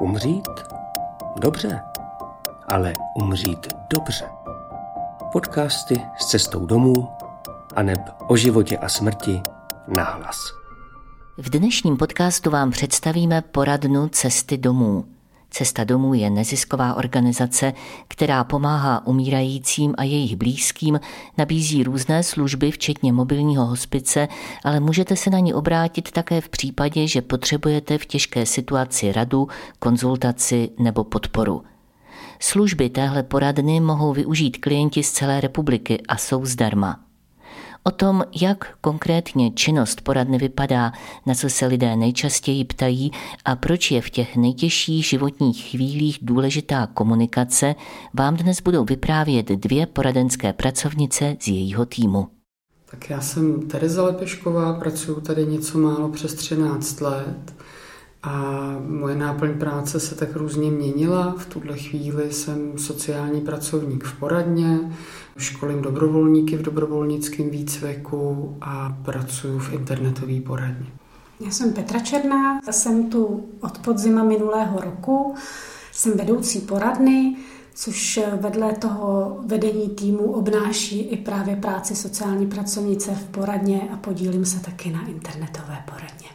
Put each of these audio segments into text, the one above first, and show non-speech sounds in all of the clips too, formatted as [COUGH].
Umřít? Dobře, ale umřít dobře. Podcasty s cestou domů a neb o životě a smrti nahlas. V dnešním podcastu vám představíme poradnu Cesty domů – Cesta domů je nezisková organizace, která pomáhá umírajícím a jejich blízkým, nabízí různé služby, včetně mobilního hospice, ale můžete se na ní obrátit také v případě, že potřebujete v těžké situaci radu, konzultaci nebo podporu. Služby téhle poradny mohou využít klienti z celé republiky a jsou zdarma. O tom, jak konkrétně činnost poradny vypadá, na co se lidé nejčastěji ptají a proč je v těch nejtěžších životních chvílích důležitá komunikace, vám dnes budou vyprávět dvě poradenské pracovnice z jejího týmu. Tak já jsem Tereza Lepešková, pracuji tady něco málo přes 13 let a moje náplň práce se tak různě měnila. V tuhle chvíli jsem sociální pracovník v poradně, školím dobrovolníky v dobrovolnickém výcviku a pracuji v internetové poradně. Já jsem Petra Černá, jsem tu od podzima minulého roku, jsem vedoucí poradny, což vedle toho vedení týmu obnáší i právě práci sociální pracovnice v poradně a podílím se taky na internetové poradně.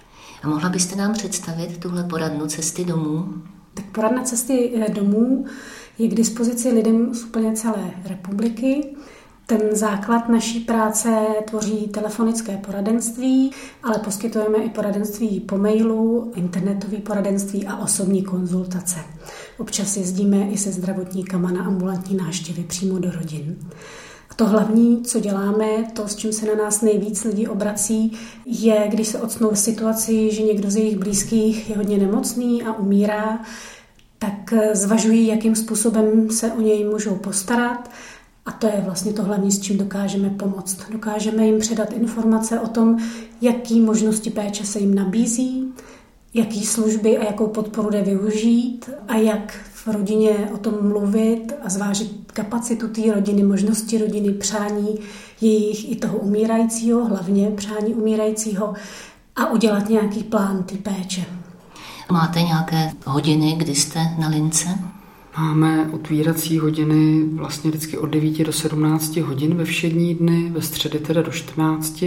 A mohla byste nám představit tuhle poradnu cesty domů? Tak poradna cesty eh, domů je k dispozici lidem z úplně celé republiky. Ten základ naší práce tvoří telefonické poradenství, ale poskytujeme i poradenství po mailu, internetové poradenství a osobní konzultace. Občas jezdíme i se zdravotníkama na ambulantní návštěvy přímo do rodin. A to hlavní, co děláme, to, s čím se na nás nejvíc lidí obrací, je, když se ocnou v situaci, že někdo z jejich blízkých je hodně nemocný a umírá, tak zvažují, jakým způsobem se o něj můžou postarat. A to je vlastně to hlavní, s čím dokážeme pomoct. Dokážeme jim předat informace o tom, jaký možnosti péče se jim nabízí, jaký služby a jakou podporu jde využít a jak v rodině o tom mluvit a zvážit kapacitu té rodiny, možnosti rodiny, přání jejich i toho umírajícího, hlavně přání umírajícího a udělat nějaký plán ty péče. Máte nějaké hodiny, kdy jste na lince? Máme otvírací hodiny vlastně vždycky od 9 do 17 hodin ve všední dny, ve středy teda do 14.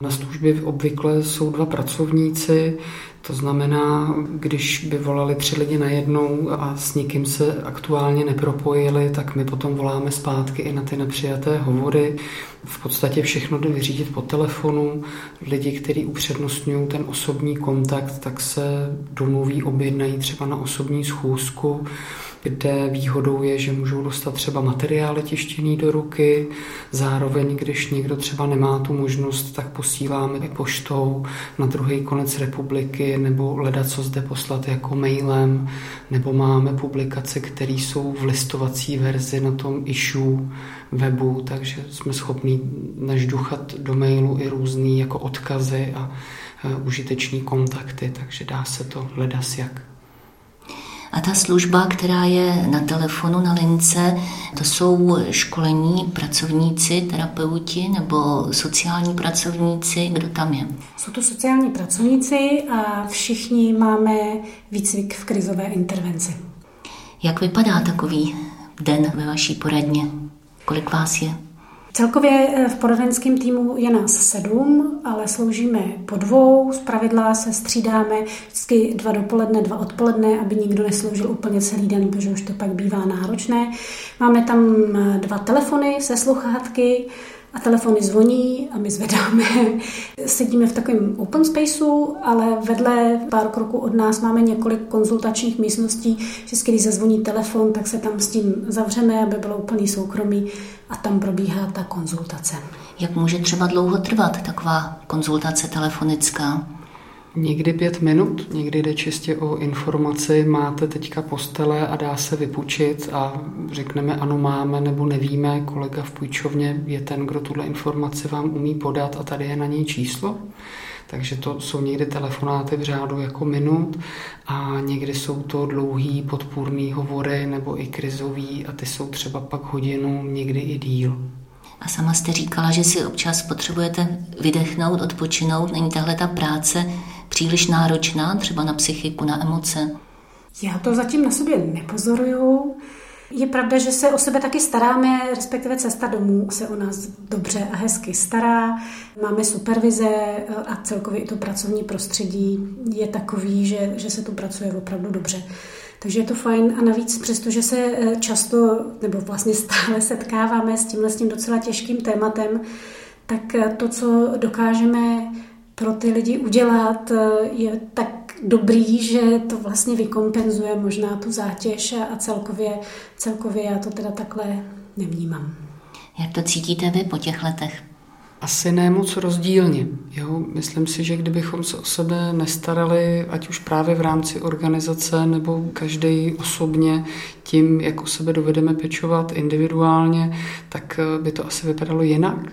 Na službě obvykle jsou dva pracovníci, to znamená, když by volali tři lidi najednou a s nikým se aktuálně nepropojili, tak my potom voláme zpátky i na ty nepřijaté hovory. V podstatě všechno jde vyřídit po telefonu. Lidi, kteří upřednostňují ten osobní kontakt, tak se domluví, objednají třeba na osobní schůzku kde výhodou je, že můžou dostat třeba materiály tištěný do ruky, zároveň, když někdo třeba nemá tu možnost, tak posíláme i poštou na druhý konec republiky, nebo hledat, co zde poslat jako mailem, nebo máme publikace, které jsou v listovací verzi na tom issue webu, takže jsme schopni nažduchat do mailu i různý jako odkazy a užiteční kontakty, takže dá se to hledat jak a ta služba, která je na telefonu, na lince, to jsou školení pracovníci, terapeuti nebo sociální pracovníci, kdo tam je? Jsou to sociální pracovníci a všichni máme výcvik v krizové intervenci. Jak vypadá takový den ve vaší poradně? Kolik vás je? Celkově eh, v poradenském týmu je nás sedm, ale sloužíme po dvou. Z pravidla se střídáme vždycky dva dopoledne, dva odpoledne, aby nikdo nesloužil úplně celý den, protože už to pak bývá náročné. Máme tam eh, dva telefony se sluchátky, a telefony zvoní a my zvedáme. Sedíme v takovém open spaceu, ale vedle pár kroků od nás máme několik konzultačních místností, že když zazvoní telefon, tak se tam s tím zavřeme, aby bylo úplný soukromí a tam probíhá ta konzultace. Jak může třeba dlouho trvat taková konzultace telefonická? Někdy pět minut, někdy jde čistě o informaci, máte teďka postele a dá se vypůjčit a řekneme ano máme nebo nevíme, kolega v půjčovně je ten, kdo tuhle informaci vám umí podat a tady je na něj číslo. Takže to jsou někdy telefonáty v řádu jako minut a někdy jsou to dlouhý podpůrný hovory nebo i krizový a ty jsou třeba pak hodinu, někdy i díl. A sama jste říkala, že si občas potřebujete vydechnout, odpočinout. Není tahle ta práce příliš náročná, třeba na psychiku, na emoce? Já to zatím na sobě nepozoruju. Je pravda, že se o sebe taky staráme, respektive cesta domů se o nás dobře a hezky stará. Máme supervize a celkově i to pracovní prostředí je takový, že, že se tu pracuje opravdu dobře. Takže je to fajn a navíc, přestože se eh, často nebo vlastně [LAUGHS] stále setkáváme s tímhle s tím docela těžkým tématem, tak eh, to, co dokážeme pro ty lidi udělat, eh, je tak dobrý, že to vlastně vykompenzuje možná tu zátěž a celkově, celkově já to teda takhle nevnímám. Jak to cítíte vy po těch letech? Asi ne moc rozdílně. Jo? Myslím si, že kdybychom se o sebe nestarali, ať už právě v rámci organizace nebo každý osobně tím, jak o sebe dovedeme pečovat individuálně, tak eh, by to asi vypadalo jinak.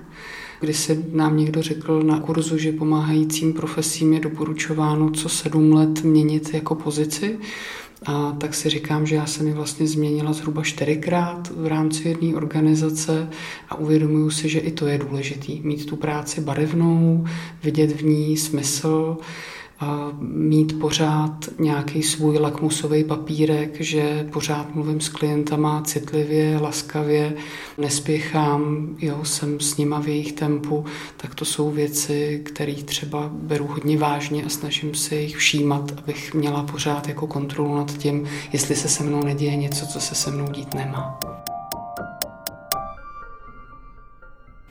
Když se nám někdo řekl na kurzu, že pomáhajícím profesím je doporučováno co sedm let měnit jako pozici, a tak si říkám, že já jsem ji vlastně změnila zhruba čtyřikrát v rámci jedné organizace a uvědomuju si, že i to je důležitý. Mít tu práci barevnou, vidět v ní smysl, mít pořád nějaký svůj lakmusový papírek, že pořád mluvím s klientama citlivě, laskavě, nespěchám, jo, jsem s nima v jejich tempu, tak to jsou věci, které třeba beru hodně vážně a snažím se jich všímat, abych měla pořád jako kontrolu nad tím, jestli se se mnou neděje něco, co se se mnou dít nemá.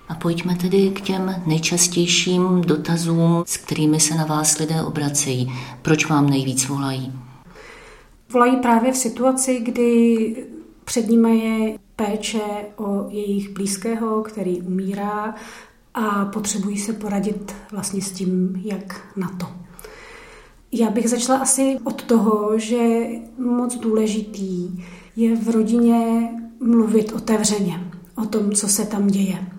A pojďme tedy k těm nejčastějším dotazům, s kterými se na vás lidé obracejí. Proč vám nejvíc volají? Volají právě v situaci, kdy před nimi je péče o jejich blízkého, který umírá a potřebují se poradit vlastně s tím, jak na to. Já bych začala asi od toho, že moc důležitý je v rodině mluvit otevřeně o tom, co se tam děje.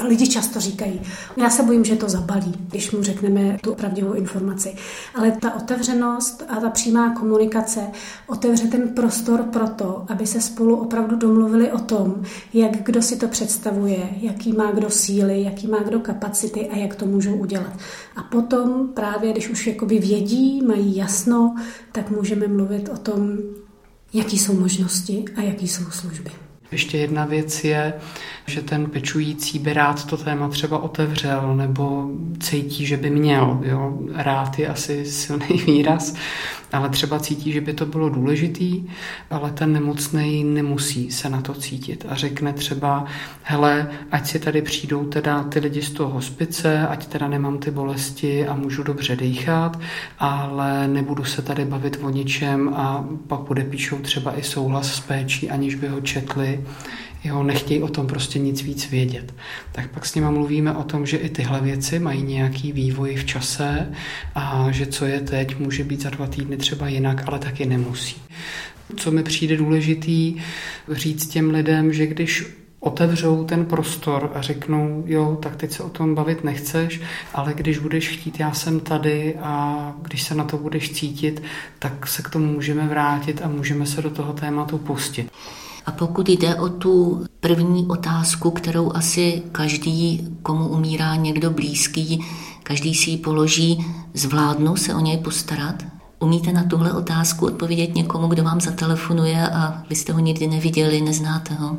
Lidi často říkají, já se bojím, že to zabalí, když mu řekneme tu pravdivou informaci. Ale ta otevřenost a ta přímá komunikace otevře ten prostor pro to, aby se spolu opravdu domluvili o tom, jak kdo si to představuje, jaký má kdo síly, jaký má kdo kapacity a jak to můžou udělat. A potom právě, když už jakoby vědí, mají jasno, tak můžeme mluvit o tom, jaký jsou možnosti a jaký jsou služby. Ještě jedna věc je, že ten pečující by rád to téma třeba otevřel nebo cítí, že by měl. Jo? Rád je asi silný [LAUGHS] výraz, ale třeba cítí, že by to bylo důležitý, ale ten nemocný nemusí se na to cítit a řekne třeba, hele, ať si tady přijdou teda ty lidi z toho hospice, ať teda nemám ty bolesti a můžu dobře dýchat, ale nebudu se tady bavit o ničem a pak podepíšou třeba i souhlas s péčí, aniž by ho četli jo, nechtějí o tom prostě nic víc vědět. Tak pak s nima mluvíme o tom, že i tyhle věci mají nějaký vývoj v čase a že co je teď, může být za dva týdny třeba jinak, ale taky nemusí. Co mi přijde důležitý říct těm lidem, že když otevřou ten prostor a řeknou, jo, tak teď se o tom bavit nechceš, ale když budeš chtít, já jsem tady a když se na to budeš cítit, tak se k tomu můžeme vrátit a můžeme se do toho tématu pustit. A pokud jde o tu první otázku, kterou asi každý, komu umírá někdo blízký, každý si ji položí, zvládnu se o něj postarat? Umíte na tuhle otázku odpovědět někomu, kdo vám zatelefonuje a vy jste ho nikdy neviděli, neznáte ho?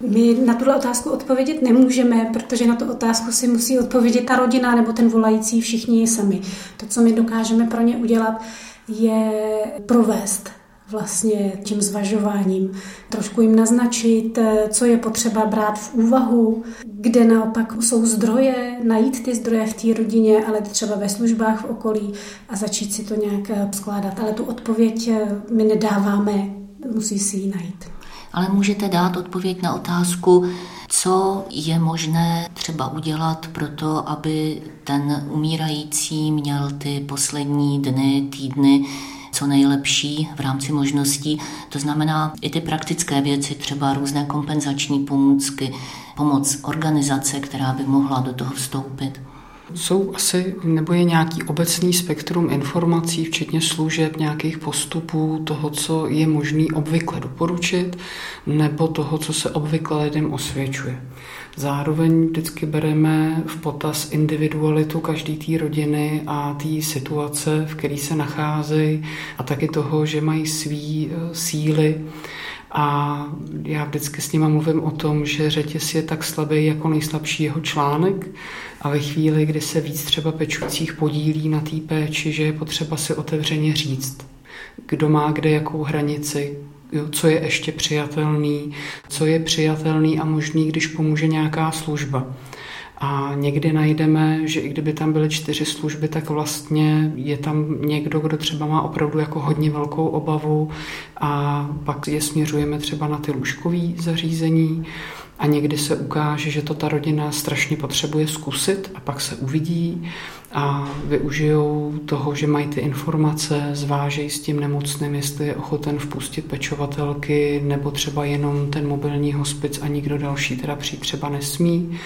My na tuhle otázku odpovědět nemůžeme, protože na tu otázku si musí odpovědět ta rodina nebo ten volající všichni sami. To, co my dokážeme pro ně udělat, je provést vlastně tím zvažováním. Trošku jim naznačit, eh, co je potřeba brát v úvahu, kde naopak jsou zdroje, najít ty zdroje v té rodině, ale třeba ve službách v okolí a začít si to nějak eh, skládat. Ale tu odpověď eh, my nedáváme, musí si ji najít. Ale můžete dát odpověď na otázku, co je možné třeba udělat pro to, aby ten umírající měl ty poslední dny, týdny co nejlepší v rámci možností. To znamená i ty praktické věci, třeba různé kompenzační pomůcky, pomoc organizace, která by mohla do toho vstoupit. Jsou asi, nebo je nějaký obecný spektrum informací, včetně služeb, nějakých postupů, toho, co je možný obvykle doporučit, nebo toho, co se obvykle lidem osvědčuje. Zároveň vždycky bereme v potaz individualitu každé té rodiny a té situace, v které se nacházejí a taky toho, že mají svý eh, síly a já vždycky s nima mluvím o tom, že řetěz je tak slabý jako nejslabší jeho článek a ve chvíli, kdy se víc třeba pečujících podílí na té péči, že je potřeba si otevřeně říct, kdo má kde jakou hranici, jo, co je ještě přijatelný, co je přijatelný a možný, když pomůže nějaká služba. A někdy najdeme, že i kdyby tam byly čtyři služby, tak vlastně je tam někdo, kdo třeba má opravdu jako hodně velkou obavu. A pak je směřujeme třeba na ty lůžkové zařízení. A někdy se ukáže, že to ta rodina strašně potřebuje zkusit a pak se uvidí a využijou toho, že mají ty informace, zvážejí s tím nemocným, jestli je ochoten vpustit pečovatelky nebo třeba jenom ten mobilní hospic a nikdo další teda přijít třeba nesmí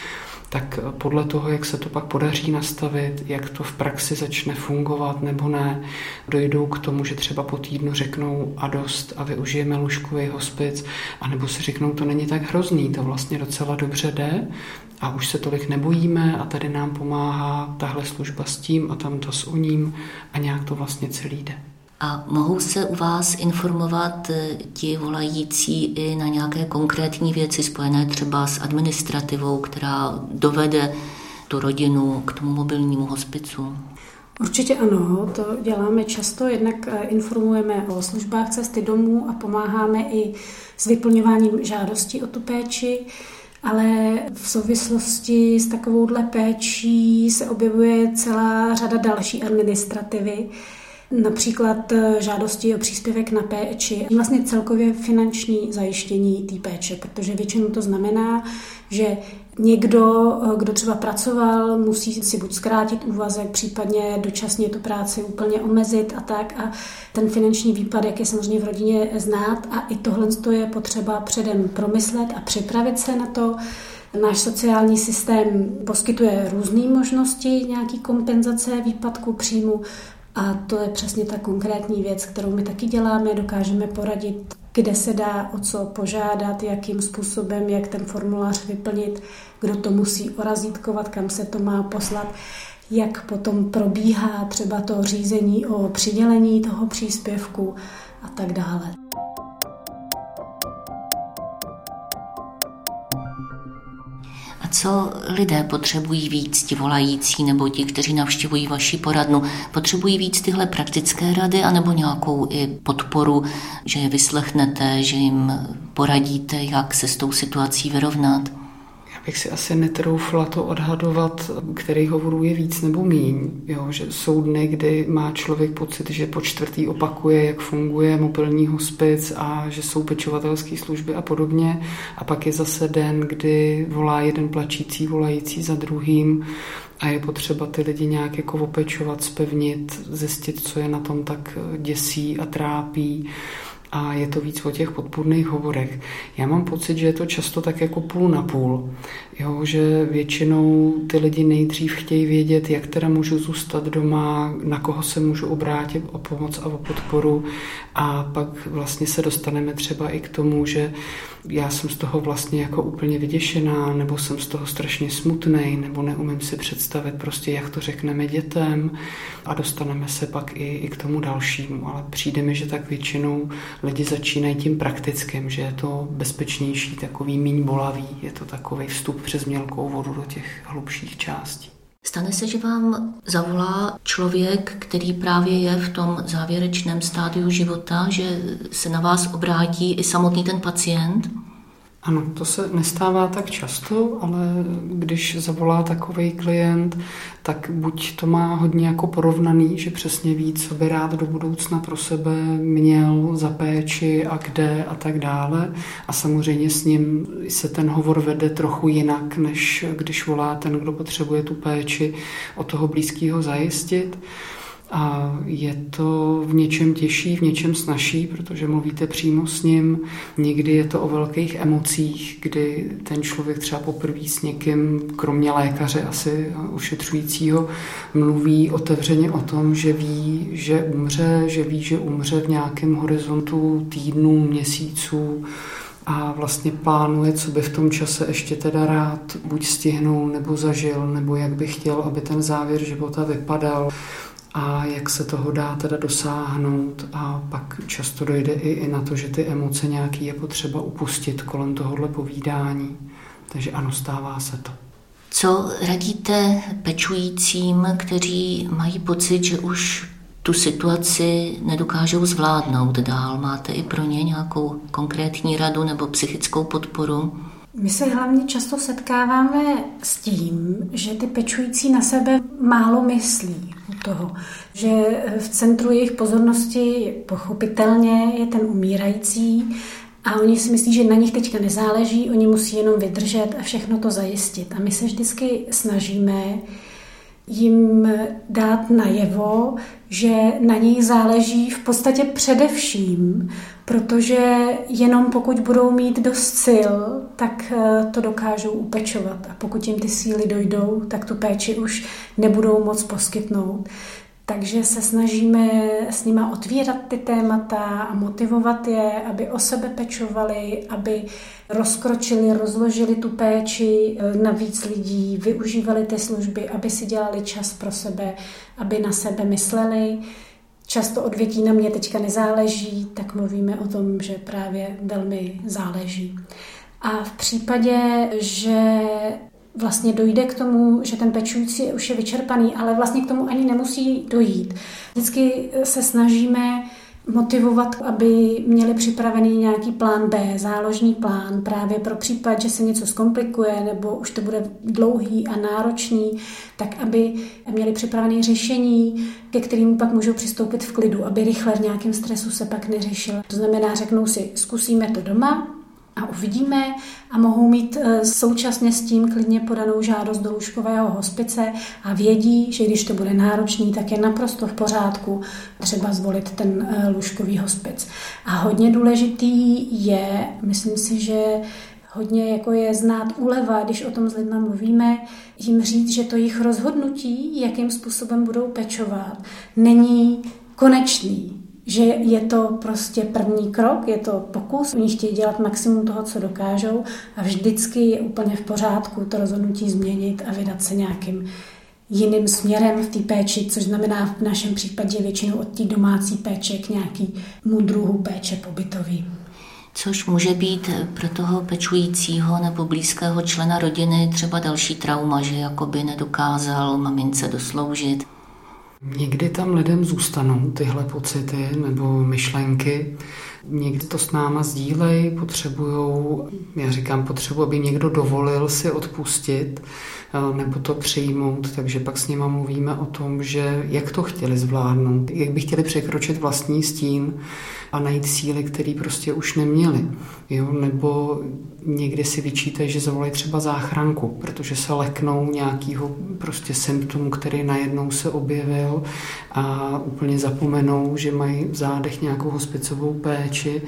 tak podle toho, jak se to pak podaří nastavit, jak to v praxi začne fungovat nebo ne, dojdou k tomu, že třeba po týdnu řeknou a dost a využijeme lůžkový hospic, anebo si řeknou, to není tak hrozný, to vlastně docela dobře jde a už se tolik nebojíme a tady nám pomáhá tahle služba s tím a tam to s oním a nějak to vlastně celý jde. A mohou se u vás informovat eh, ti volající i na nějaké konkrétní věci spojené třeba s administrativou, která dovede tu rodinu k tomu mobilnímu hospicu? Určitě ano, to děláme často, jednak eh, informujeme o službách cesty domů a pomáháme i s vyplňováním žádostí o tu péči, ale v souvislosti s takovouhle péčí se objevuje celá řada další administrativy, například eh, žádosti o příspěvek na péči, vlastně celkově finanční zajištění té péče, protože většinou to znamená, že někdo, eh, kdo třeba pracoval, musí si buď zkrátit úvazek, případně dočasně tu práci úplně omezit a tak. A ten finanční výpadek je samozřejmě v rodině znát a i tohle je potřeba předem promyslet a připravit se na to. Náš sociální systém poskytuje různé možnosti nějaký kompenzace výpadku příjmu. A to je přesně ta konkrétní věc, kterou my taky děláme. Dokážeme poradit, kde se dá o co požádat, jakým způsobem, jak ten formulář vyplnit, kdo to musí orazítkovat, kam se to má poslat, jak potom probíhá třeba to řízení o přidělení toho příspěvku a tak dále. Co lidé potřebují víc, ti volající nebo ti, kteří navštěvují vaši poradnu? Potřebují víc tyhle praktické rady anebo nějakou i podporu, že je vyslechnete, že jim poradíte, jak se s tou situací vyrovnat? Bych si asi netroufla to odhadovat, který hovorů je víc nebo míň. Jo, že jsou dny, kdy má člověk pocit, že po čtvrtý opakuje, jak funguje mobilní hospic a že jsou pečovatelské služby a podobně. A pak je zase den, kdy volá jeden plačící, volající za druhým a je potřeba ty lidi nějak jako opečovat, spevnit, zjistit, co je na tom tak děsí a trápí a je to víc o těch podpůrných hovorech. Já mám pocit, že je to často tak jako půl na půl, jo, že většinou ty lidi nejdřív chtějí vědět, jak teda můžu zůstat doma, na koho se můžu obrátit o pomoc a o podporu a pak vlastně se dostaneme třeba i k tomu, že já jsem z toho vlastně jako úplně vyděšená, nebo jsem z toho strašně smutný, nebo neumím si představit prostě, jak to řekneme dětem a dostaneme se pak i, i k tomu dalšímu. Ale přijde mi, že tak většinou lidi začínají tím praktickým, že je to bezpečnější, takový míň bolavý, je to takový vstup přes mělkou vodu do těch hlubších částí. Stane se, že vám zavolá člověk, který právě je v tom závěrečném stádiu života, že se na vás obrátí i samotný ten pacient? Ano, to se nestává tak často, ale když zavolá takový klient, tak buď to má hodně jako porovnaný, že přesně ví, co by rád do budoucna pro sebe měl za péči a kde a tak dále. A samozřejmě s ním se ten hovor vede trochu jinak, než když volá ten, kdo potřebuje tu péči o toho blízkého zajistit a je to v něčem těžší, v něčem snažší, protože mluvíte přímo s ním. Někdy je to o velkých emocích, kdy ten člověk třeba poprvé s někým, kromě lékaře asi ošetřujícího, mluví otevřeně o tom, že ví, že umře, že ví, že umře v nějakém horizontu týdnů, měsíců, a vlastně plánuje, co by v tom čase ještě teda rád buď stihnul, nebo zažil, nebo jak by chtěl, aby ten závěr života vypadal a jak se toho dá teda dosáhnout a pak často dojde i, i na to, že ty emoce nějaký je potřeba upustit kolem tohohle povídání. Takže ano, stává se to. Co radíte pečujícím, kteří mají pocit, že už tu situaci nedokážou zvládnout dál? Máte i pro ně nějakou konkrétní radu nebo psychickou podporu? My se hlavně často setkáváme s tím, že ty pečující na sebe málo myslí toho, že v centru jejich pozornosti pochopitelně je ten umírající a oni si myslí, že na nich teďka nezáleží, oni musí jenom vydržet a všechno to zajistit. A my se vždycky snažíme jim dát najevo, že na nich záleží v podstatě především, protože jenom pokud budou mít dost sil, tak eh, to dokážou upečovat. A pokud jim ty síly dojdou, tak tu péči už nebudou moc poskytnout. Takže se snažíme s nima otvírat ty témata a motivovat je, aby o sebe pečovali, aby rozkročili, rozložili tu péči eh, na víc lidí, využívali ty služby, aby si dělali čas pro sebe, aby na sebe mysleli. Často odvětí na mě teďka nezáleží, tak mluvíme o tom, že právě velmi záleží. A v případě, že vlastně dojde k tomu, že ten pečující už je vyčerpaný, ale vlastně k tomu ani nemusí dojít. Vždycky se snažíme motivovat, aby měli připravený nějaký plán B, záložní plán, právě pro případ, že se něco zkomplikuje nebo už to bude dlouhý a náročný, tak aby měli připravené řešení, ke kterým pak můžou přistoupit v klidu, aby rychle v nějakém stresu se pak neřešil. To znamená, řeknou si, zkusíme to doma, a uvidíme a mohou mít e, současně s tím klidně podanou žádost do lůžkového hospice a vědí, že když to bude náročný, tak je naprosto v pořádku třeba zvolit ten e, lůžkový hospic. A hodně důležitý je, myslím si, že hodně jako je znát úleva, když o tom s lidmi mluvíme, jim říct, že to jejich rozhodnutí, jakým způsobem budou pečovat, není konečný že je to prostě první krok, je to pokus, oni chtějí dělat maximum toho, co dokážou a vždycky je úplně v pořádku to rozhodnutí změnit a vydat se nějakým jiným směrem v té péči, což znamená v našem případě většinou od té domácí péče k nějakému druhu péče pobytový. Což může být pro toho pečujícího nebo blízkého člena rodiny třeba další trauma, že jakoby nedokázal mamince dosloužit. Někdy tam lidem zůstanou tyhle pocity nebo myšlenky. Někdy to s náma sdílej, potřebujou, já říkám, potřebuji, aby někdo dovolil si odpustit eh, nebo to přijmout, takže pak s nima mluvíme o tom, že jak to chtěli zvládnout, jak by chtěli překročit vlastní stín a najít síly, které prostě už neměli. Jo? Nebo někdy si vyčítají, že zavolají třeba záchranku, protože se leknou nějakého prostě symptomu, který najednou se objevil a úplně zapomenou, že mají v zádech nějakou hospicovou péči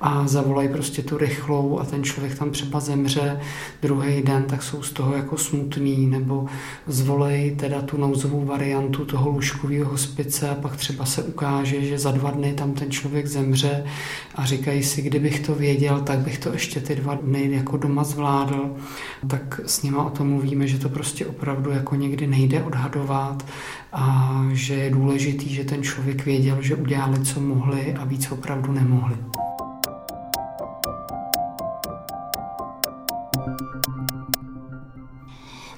a zavolají prostě tu rychlou a ten člověk tam třeba zemře druhý den, tak jsou z toho jako smutný, nebo zvolej teda tu nouzovou variantu toho lůžkového hospice a pak třeba se ukáže, že za dva dny tam ten člověk zemře a říkají si, kdybych to věděl, tak bych to ještě ty dva dny jako doma zvládl. Tak s nima o tom mluvíme, že to prostě opravdu jako někdy nejde odhadovat a že je důležitý, že ten člověk věděl, že udělali, co mohli a víc opravdu nemohli.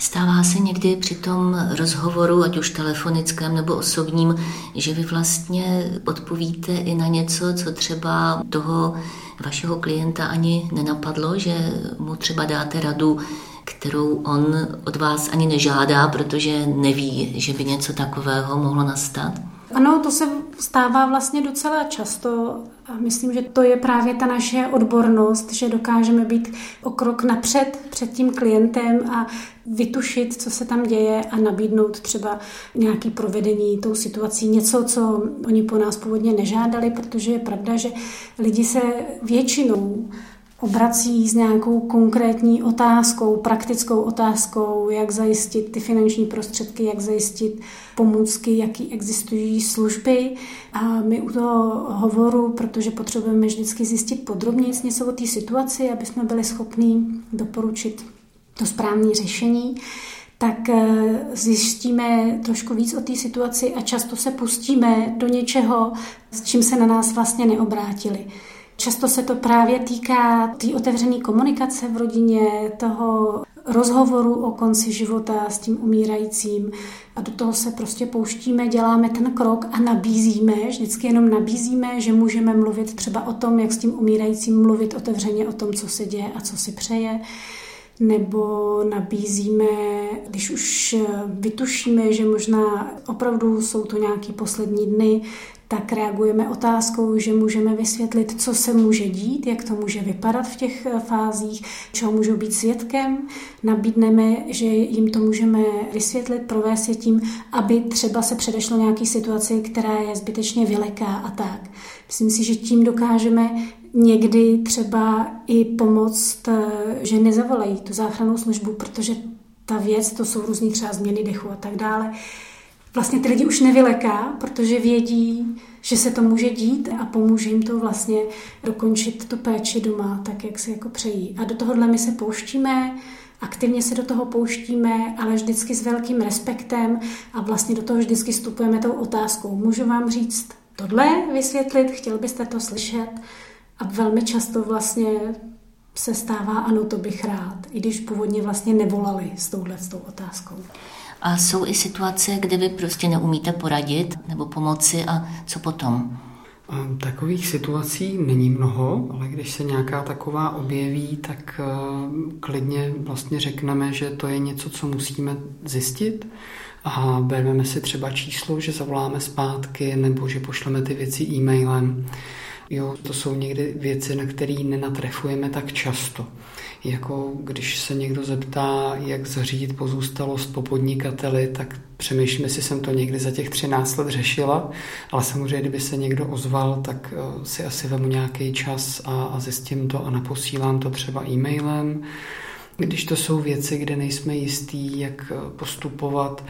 Stává se někdy při tom rozhovoru, ať už telefonickém nebo osobním, že vy vlastně odpovíte i na něco, co třeba toho vašeho klienta ani nenapadlo, že mu třeba dáte radu, kterou on od vás ani nežádá, protože neví, že by něco takového mohlo nastat? Ano, to se stává vlastně docela často a myslím, že to je právě ta naše odbornost, že dokážeme být o krok napřed před tím klientem a vytušit, co se tam děje a nabídnout třeba nějaký provedení tou situací, něco, co oni po nás původně nežádali, protože je pravda, že lidi se většinou obrací s nějakou konkrétní otázkou, praktickou otázkou, jak zajistit ty finanční prostředky, jak zajistit pomůcky, jaký existují služby. A my u toho hovoru, protože potřebujeme vždycky zjistit podrobně něco o té situaci, aby jsme byli schopni doporučit to správné řešení, tak eh, zjistíme trošku víc o té situaci a často se pustíme do něčeho, s čím se na nás vlastně neobrátili. Často se to právě týká té tý otevřené komunikace v rodině, toho rozhovoru o konci života s tím umírajícím. A do toho se prostě pouštíme, děláme ten krok a nabízíme, vždycky jenom nabízíme, že můžeme mluvit třeba o tom, jak s tím umírajícím mluvit otevřeně o tom, co se děje a co si přeje. Nebo nabízíme, když už vytušíme, že možná opravdu jsou to nějaké poslední dny, tak reagujeme otázkou, že můžeme vysvětlit, co se může dít, jak to může vypadat v těch eh, fázích, čeho můžou být svědkem. Nabídneme, že jim to můžeme vysvětlit, provést je tím, aby třeba se předešlo nějaké situaci, která je zbytečně vyleká a tak. Myslím si, že tím dokážeme někdy třeba i pomoct, eh, že nezavolají tu záchrannou službu, protože ta věc, to jsou různý třeba změny dechu a tak dále, vlastně ty lidi už nevyleká, protože vědí, že se to může dít a pomůže jim to vlastně dokončit tu péči doma, tak jak si jako přejí. A do tohohle my se pouštíme, aktivně se do toho pouštíme, ale vždycky s velkým respektem a vlastně do toho vždycky vstupujeme tou otázkou. Můžu vám říct tohle, vysvětlit, chtěl byste to slyšet? A velmi často vlastně se stává, ano, to bych rád, i když původně vlastně nevolali s touhle s tou otázkou. A jsou i situace, kde vy prostě neumíte poradit nebo pomoci a co potom? Takových situací není mnoho, ale když se nějaká taková objeví, tak eh, klidně vlastně řekneme, že to je něco, co musíme zjistit a bereme si třeba číslo, že zavoláme zpátky nebo že pošleme ty věci e-mailem. Jo, to jsou někdy věci, na které nenatrefujeme tak často. Jako když se někdo zeptá, jak zařídit pozůstalost po podnikateli, tak přemýšlím, jestli jsem to někdy za těch 13 let řešila, ale samozřejmě, kdyby se někdo ozval, tak eh, si asi vemu nějaký čas a, a zjistím to a naposílám to třeba e-mailem. Když to jsou věci, kde nejsme jistí, jak eh, postupovat,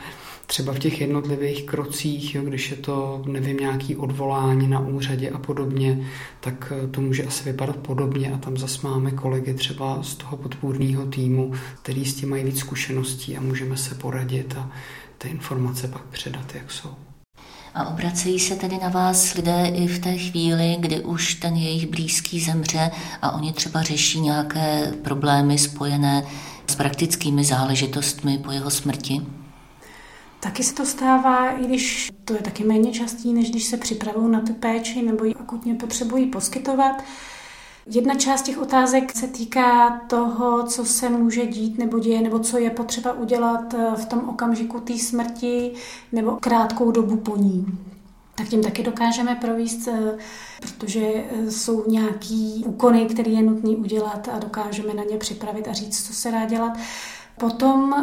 třeba v těch jednotlivých krocích, jo, když je to, nevím, nějaký odvolání na úřadě a podobně, tak eh, to může asi vypadat podobně a tam zase máme kolegy třeba z toho podpůrného týmu, který s tím mají víc zkušeností a můžeme se poradit a ty informace pak předat, jak jsou. A obracejí se tedy na vás lidé i v té chvíli, kdy už ten jejich blízký zemře a oni třeba řeší nějaké problémy spojené s praktickými záležitostmi po jeho smrti? Taky se to stává, i když to je taky méně častý, než když se připravují na tu péči nebo ji akutně potřebují poskytovat. Jedna část těch otázek se týká toho, co se může dít nebo děje, nebo co je potřeba udělat eh, v tom okamžiku té smrti nebo krátkou dobu po ní. Tak tím taky dokážeme províst, eh, protože eh, jsou nějaký úkony, které je nutné udělat a dokážeme na ně připravit a říct, co se dá dělat. Potom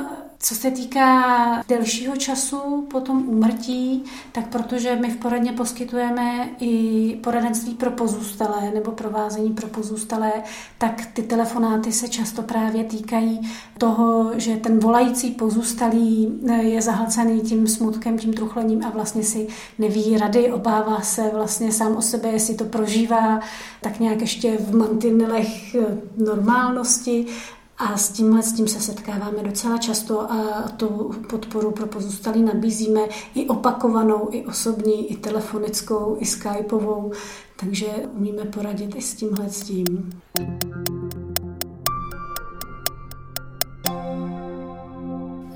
co se týká delšího času po tom úmrtí, tak protože my v poradně poskytujeme i poradenství pro pozůstalé nebo provázení pro pozůstalé, tak ty telefonáty se často právě týkají toho, že ten volající pozůstalý je zahlcený tím smutkem, tím truchlením a vlastně si neví rady, obává se vlastně sám o sebe, jestli to prožívá tak nějak ještě v mantinelech normálnosti a s tímhle s tím se setkáváme docela často a tu podporu pro pozůstalí nabízíme i opakovanou, i osobní, i telefonickou, i skypovou, takže umíme poradit i s tímhle s tím.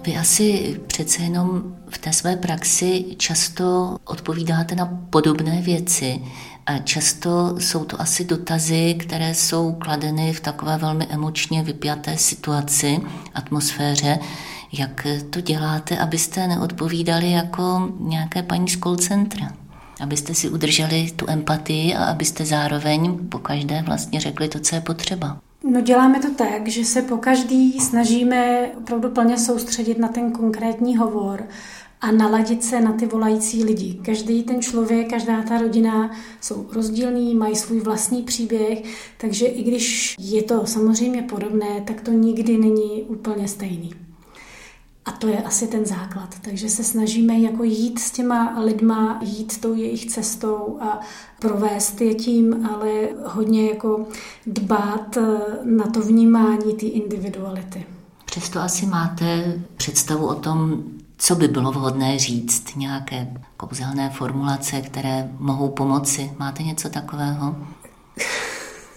Vy asi přece jenom v té své praxi často odpovídáte na podobné věci. A často jsou to asi dotazy, které jsou kladeny v takové velmi emočně vypjaté situaci, atmosféře. Jak to děláte, abyste neodpovídali jako nějaké paní z call centra? abyste si udrželi tu empatii a abyste zároveň po každé vlastně řekli to, co je potřeba. No děláme to tak, že se po každý snažíme opravdu plně soustředit na ten konkrétní hovor a naladit se na ty volající lidi. Každý ten člověk, každá ta rodina jsou rozdílní, mají svůj vlastní příběh, takže i když je to samozřejmě podobné, tak to nikdy není úplně stejný. A to je asi ten základ. Takže se snažíme jako jít s těma lidma, jít tou jejich cestou a provést je tím, ale hodně jako dbát na to vnímání té individuality. Přesto asi máte představu o tom, co by bylo vhodné říct, nějaké kouzelné formulace, které mohou pomoci. Máte něco takového?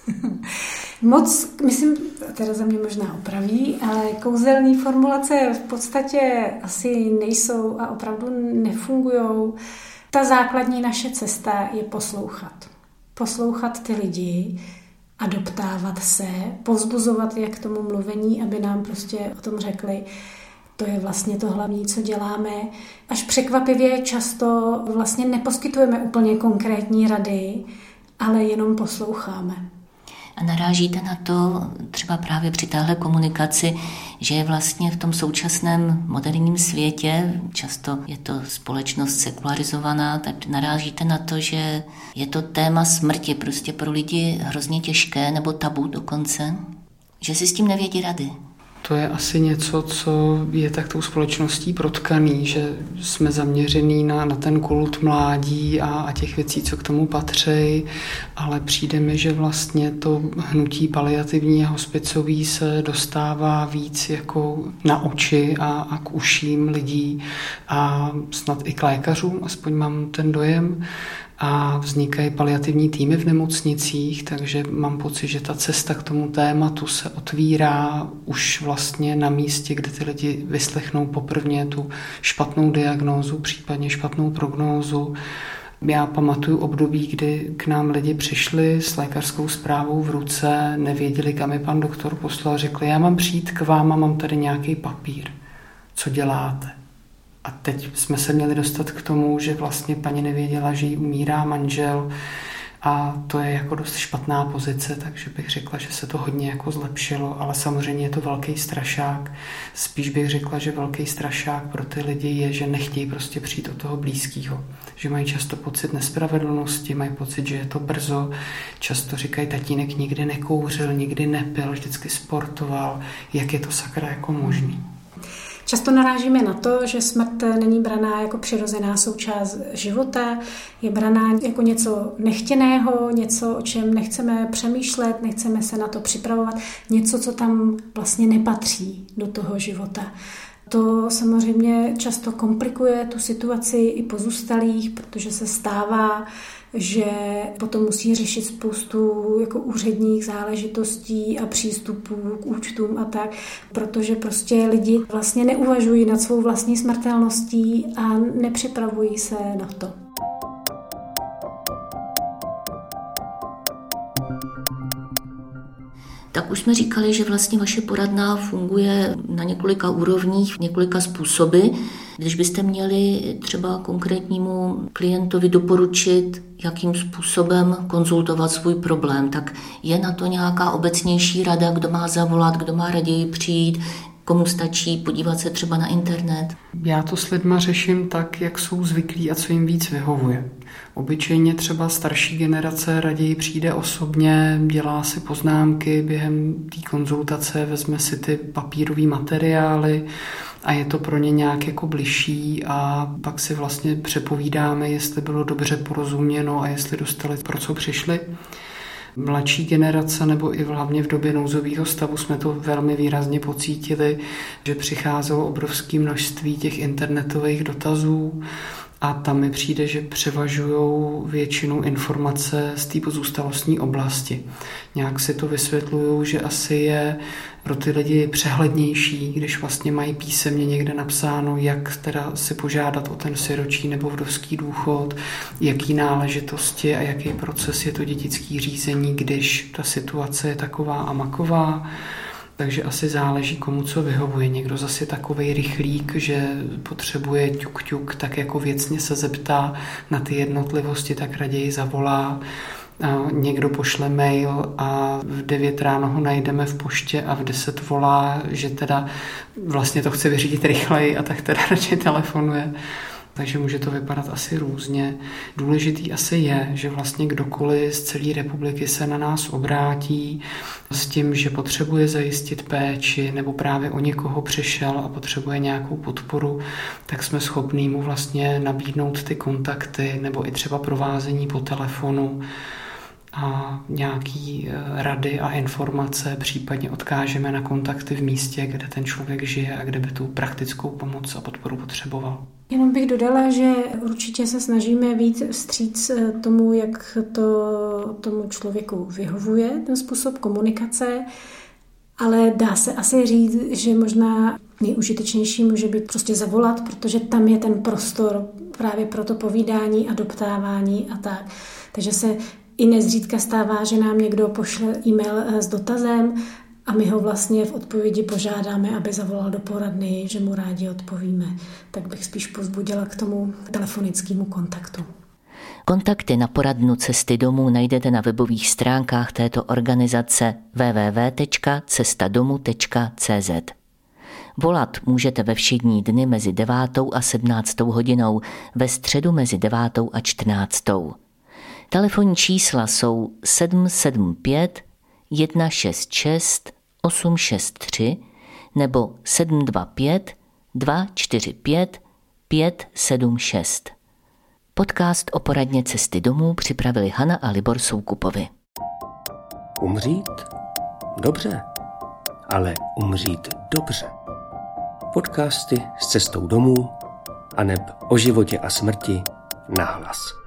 [LAUGHS] Moc, myslím, teda za mě možná opraví, ale kouzelné formulace v podstatě asi nejsou a opravdu nefungují. Ta základní naše cesta je poslouchat. Poslouchat ty lidi, adoptávat se, pozbuzovat je k tomu mluvení, aby nám prostě o tom řekli, to je vlastně to hlavní, co děláme. Až překvapivě často vlastně neposkytujeme úplně konkrétní rady, ale jenom posloucháme. A narážíte na to třeba právě při téhle komunikaci, že je vlastně v tom současném moderním světě, často je to společnost sekularizovaná, tak narážíte na to, že je to téma smrti prostě pro lidi hrozně těžké nebo tabu dokonce, že si s tím nevědí rady to je asi něco, co je tak tou společností protkaný, že jsme zaměřený na, na ten kult mládí a, a těch věcí, co k tomu patří, ale přijde mi, že vlastně to hnutí paliativní a hospicový se dostává víc jako na oči a, a k uším lidí a snad i k lékařům, aspoň mám ten dojem a vznikají paliativní týmy v nemocnicích, takže mám pocit, že ta cesta k tomu tématu se otvírá už vlastně na místě, kde ty lidi vyslechnou poprvně tu špatnou diagnózu, případně špatnou prognózu. Já pamatuju období, kdy k nám lidi přišli s lékařskou zprávou v ruce, nevěděli, kam je pan doktor poslal, řekli, já mám přijít k vám a mám tady nějaký papír. Co děláte? A teď jsme se měli dostat k tomu, že vlastně paní nevěděla, že jí umírá manžel a to je jako dost špatná pozice, takže bych řekla, že se to hodně jako zlepšilo, ale samozřejmě je to velký strašák. Spíš bych řekla, že velký strašák pro ty lidi je, že nechtějí prostě přijít od toho blízkého. Že mají často pocit nespravedlnosti, mají pocit, že je to brzo. Často říkají, tatínek nikdy nekouřil, nikdy nepil, vždycky sportoval. Jak je to sakra jako možný? Často narážíme na to, že smrt není braná jako přirozená součást života, je braná jako něco nechtěného, něco, o čem nechceme přemýšlet, nechceme se na to připravovat, něco, co tam vlastně nepatří do toho života. To samozřejmě často komplikuje tu situaci i pozůstalých, protože se stává, že potom musí řešit spoustu jako úředních záležitostí a přístupů k účtům a tak, protože prostě lidi vlastně neuvažují nad svou vlastní smrtelností a nepřipravují se na to. tak už jsme říkali, že vlastně vaše poradná funguje na několika úrovních, několika způsoby. Když byste měli třeba konkrétnímu klientovi doporučit, jakým způsobem konzultovat svůj problém, tak je na to nějaká obecnější rada, kdo má zavolat, kdo má raději přijít, komu stačí podívat se třeba na internet? Já to s lidma řeším tak, jak jsou zvyklí a co jim víc vyhovuje. Obyčejně třeba starší generace raději přijde osobně, dělá si poznámky během té konzultace, vezme si ty papírové materiály a je to pro ně nějak jako bližší a pak si vlastně přepovídáme, jestli bylo dobře porozuměno a jestli dostali, pro co přišli. Mladší generace nebo i hlavně v době nouzového stavu jsme to velmi výrazně pocítili, že přicházelo obrovské množství těch internetových dotazů a tam mi přijde, že převažují většinou informace z té pozůstalostní oblasti. Nějak si to vysvětlují, že asi je pro ty lidi přehlednější, když vlastně mají písemně někde napsáno, jak teda si požádat o ten siročí nebo vdovský důchod, jaký náležitosti a jaký proces je to dětický řízení, když ta situace je taková a maková Takže asi záleží, komu co vyhovuje. Někdo zase takový rychlík, že potřebuje ťuk ťuk, tak jako věcně se zeptá na ty jednotlivosti, tak raději zavolá. A někdo pošle mail a v 9 ráno ho najdeme v poště a v 10 volá, že teda vlastně to chce vyřídit rychleji a tak teda [LAUGHS] radši telefonuje takže může to vypadat asi různě. Důležitý asi je, že vlastně kdokoliv z celé republiky se na nás obrátí s tím, že potřebuje zajistit péči nebo právě o někoho přišel a potřebuje nějakou podporu, tak jsme schopní mu vlastně nabídnout ty kontakty nebo i třeba provázení po telefonu a nějaký eh, rady a informace případně odkážeme na kontakty v místě, kde ten člověk žije a kde by tu praktickou pomoc a podporu potřeboval. Jenom bych dodala, že určitě se snažíme víc vstříc eh, tomu, jak to tomu člověku vyhovuje, ten způsob komunikace, ale dá se asi říct, že možná nejužitečnější může být prostě zavolat, protože tam je ten prostor právě pro to povídání a doptávání a tak. Takže se i nezřídka stává, že nám někdo pošle e-mail eh, s dotazem a my ho vlastně v odpovědi požádáme, aby zavolal do poradny, že mu rádi odpovíme. Tak bych spíš pozbudila k tomu telefonickému kontaktu. Kontakty na poradnu cesty domů najdete na webových stránkách této organizace www.cestadomu.cz. Volat můžete ve všední dny mezi 9. a 17. hodinou, ve středu mezi 9. a 14. Telefonní čísla jsou 775 166 863 nebo 725 245 576. Podcast o poradně cesty domů připravili Hana a Libor Soukupovi. Umřít? Dobře, ale umřít dobře. Podcasty s cestou domů a neb o životě a smrti nahlas.